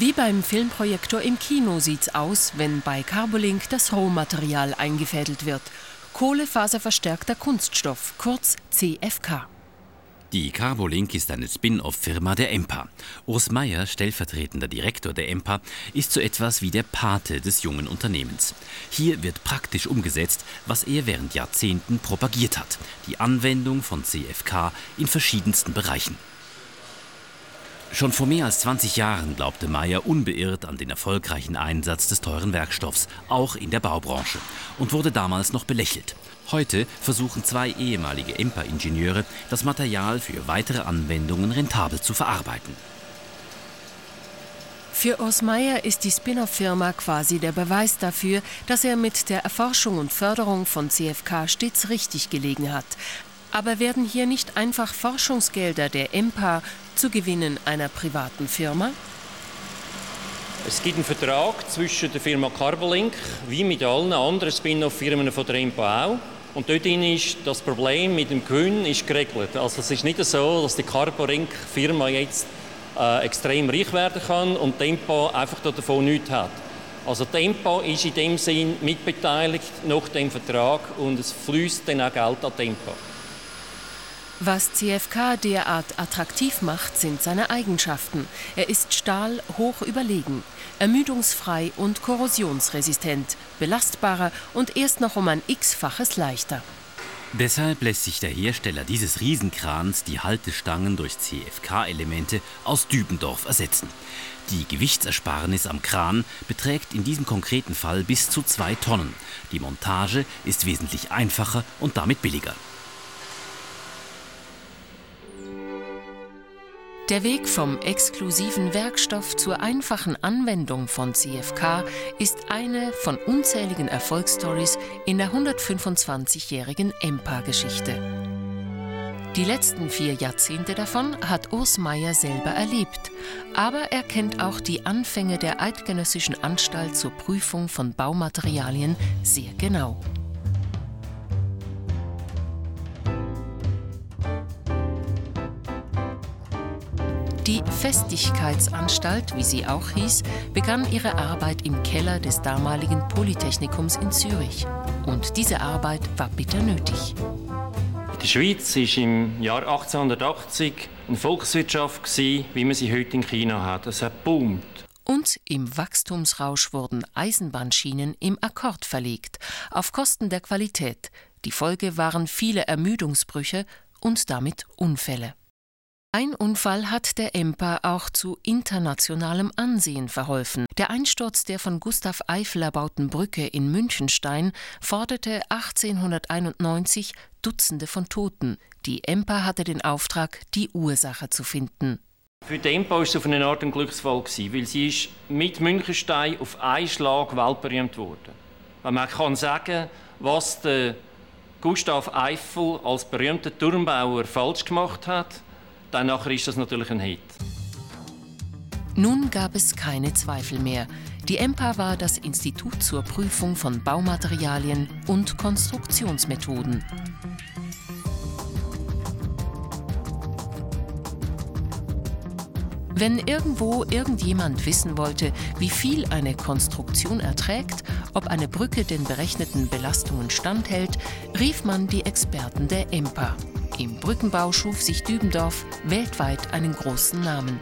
Wie beim Filmprojektor im Kino sieht's aus, wenn bei Carbolink das Rohmaterial eingefädelt wird. Kohlefaserverstärkter Kunststoff, kurz CFK. Die Carbolink ist eine Spin-off-Firma der EMPA. Urs Meyer, stellvertretender Direktor der EMPA, ist so etwas wie der Pate des jungen Unternehmens. Hier wird praktisch umgesetzt, was er während Jahrzehnten propagiert hat: die Anwendung von CFK in verschiedensten Bereichen. Schon vor mehr als 20 Jahren glaubte Meyer unbeirrt an den erfolgreichen Einsatz des teuren Werkstoffs, auch in der Baubranche, und wurde damals noch belächelt. Heute versuchen zwei ehemalige EMPA-Ingenieure, das Material für weitere Anwendungen rentabel zu verarbeiten. Für Urs Meyer ist die Spin-off-Firma quasi der Beweis dafür, dass er mit der Erforschung und Förderung von CFK stets richtig gelegen hat. Aber werden hier nicht einfach Forschungsgelder der EMPA zu Gewinnen einer privaten Firma? Es gibt einen Vertrag zwischen der Firma Carbolink wie mit allen anderen Spin-off-Firmen von der EMPA auch. Und dort ist das Problem mit dem Gewinn ist geregelt. Also es ist nicht so, dass die Carbolink-Firma jetzt äh, extrem reich werden kann und Tempo einfach davon nichts hat. Also Tempo ist in dem Sinn mitbeteiligt nach dem Vertrag und es fließt dann auch Geld an Tempo. Was CFK derart attraktiv macht, sind seine Eigenschaften. Er ist Stahl hoch überlegen, ermüdungsfrei und korrosionsresistent, belastbarer und erst noch um ein x-faches leichter. Deshalb lässt sich der Hersteller dieses Riesenkrans die Haltestangen durch CFK-Elemente aus Dübendorf ersetzen. Die Gewichtsersparnis am Kran beträgt in diesem konkreten Fall bis zu zwei Tonnen. Die Montage ist wesentlich einfacher und damit billiger. Der Weg vom exklusiven Werkstoff zur einfachen Anwendung von CFK ist eine von unzähligen Erfolgsstories in der 125-jährigen EMPA-Geschichte. Die letzten vier Jahrzehnte davon hat Urs Meier selber erlebt, aber er kennt auch die Anfänge der Eidgenössischen Anstalt zur Prüfung von Baumaterialien sehr genau. Die Festigkeitsanstalt, wie sie auch hieß, begann ihre Arbeit im Keller des damaligen Polytechnikums in Zürich. Und diese Arbeit war bitter nötig. Die Schweiz war im Jahr 1880 eine Volkswirtschaft, wie man sie heute in China hat. Es hat boomt. Und im Wachstumsrausch wurden Eisenbahnschienen im Akkord verlegt, auf Kosten der Qualität. Die Folge waren viele Ermüdungsbrüche und damit Unfälle. Ein Unfall hat der EMPA auch zu internationalem Ansehen verholfen. Der Einsturz der von Gustav Eiffel erbauten Brücke in Münchenstein forderte 1891 Dutzende von Toten. Die EMPA hatte den Auftrag, die Ursache zu finden. Für die EMPA war es auf eine Art ein Glücksfall, weil sie ist mit Münchenstein auf einen Schlag weltberühmt wurde. Man kann sagen, was der Gustav Eiffel als berühmter Turmbauer falsch gemacht hat, dann ist das natürlich ein Hit. Nun gab es keine Zweifel mehr. Die EMPA war das Institut zur Prüfung von Baumaterialien und Konstruktionsmethoden. Wenn irgendwo irgendjemand wissen wollte, wie viel eine Konstruktion erträgt, ob eine Brücke den berechneten Belastungen standhält, rief man die Experten der EMPA. Im Brückenbau schuf sich Dübendorf weltweit einen großen Namen.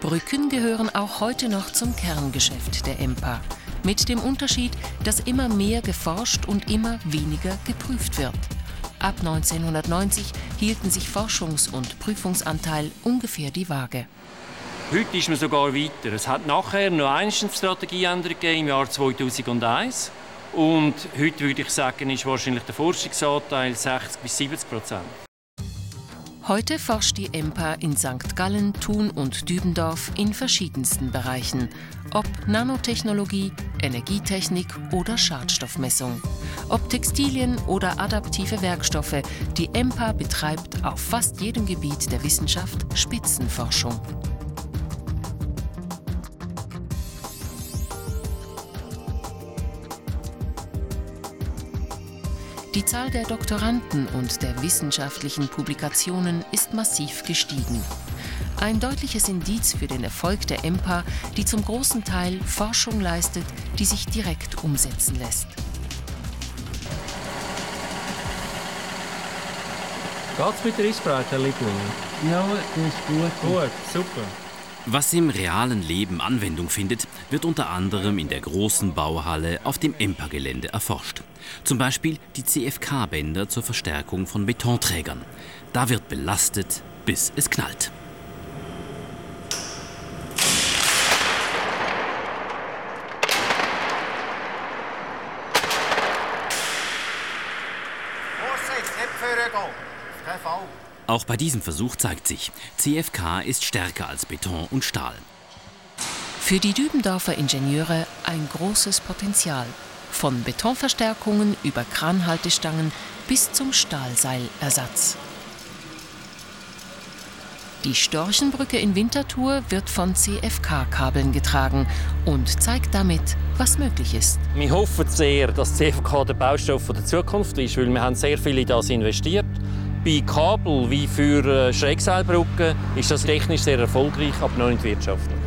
Brücken gehören auch heute noch zum Kerngeschäft der EMPA, mit dem Unterschied, dass immer mehr geforscht und immer weniger geprüft wird. Ab 1990 hielten sich Forschungs- und Prüfungsanteil ungefähr die Waage. Heute ist man sogar weiter. Es hat nachher noch eine Strategieänderung im Jahr 2001. Und heute würde ich sagen, ist wahrscheinlich der Forschungsanteil 60 bis 70 Prozent. Heute forscht die EMPA in St. Gallen, Thun und Dübendorf in verschiedensten Bereichen, ob Nanotechnologie, Energietechnik oder Schadstoffmessung, ob Textilien oder adaptive Werkstoffe, die EMPA betreibt auf fast jedem Gebiet der Wissenschaft Spitzenforschung. Die Zahl der Doktoranden und der wissenschaftlichen Publikationen ist massiv gestiegen. Ein deutliches Indiz für den Erfolg der EMPA, die zum großen Teil Forschung leistet, die sich direkt umsetzen lässt. Geht's mit der Eisbreite, Liebling? Ja, das ist gut. Gut, super. Was im realen Leben Anwendung findet, wird unter anderem in der großen Bauhalle auf dem EMPA-Gelände erforscht. Zum Beispiel die CFK-Bänder zur Verstärkung von Betonträgern. Da wird belastet, bis es knallt. Auch bei diesem Versuch zeigt sich, CFK ist stärker als Beton und Stahl. Für die Dübendorfer Ingenieure ein großes Potenzial. Von Betonverstärkungen über Kranhaltestangen bis zum Stahlseilersatz. Die Storchenbrücke in Winterthur wird von CFK-Kabeln getragen und zeigt damit, was möglich ist. Wir hoffen sehr, dass CFK der Baustoff der Zukunft ist, weil wir haben sehr viel in das investiert. Bei Kabel wie für äh, Schrägseilbrücken ist das technisch sehr erfolgreich, aber noch nicht wirtschaftlich.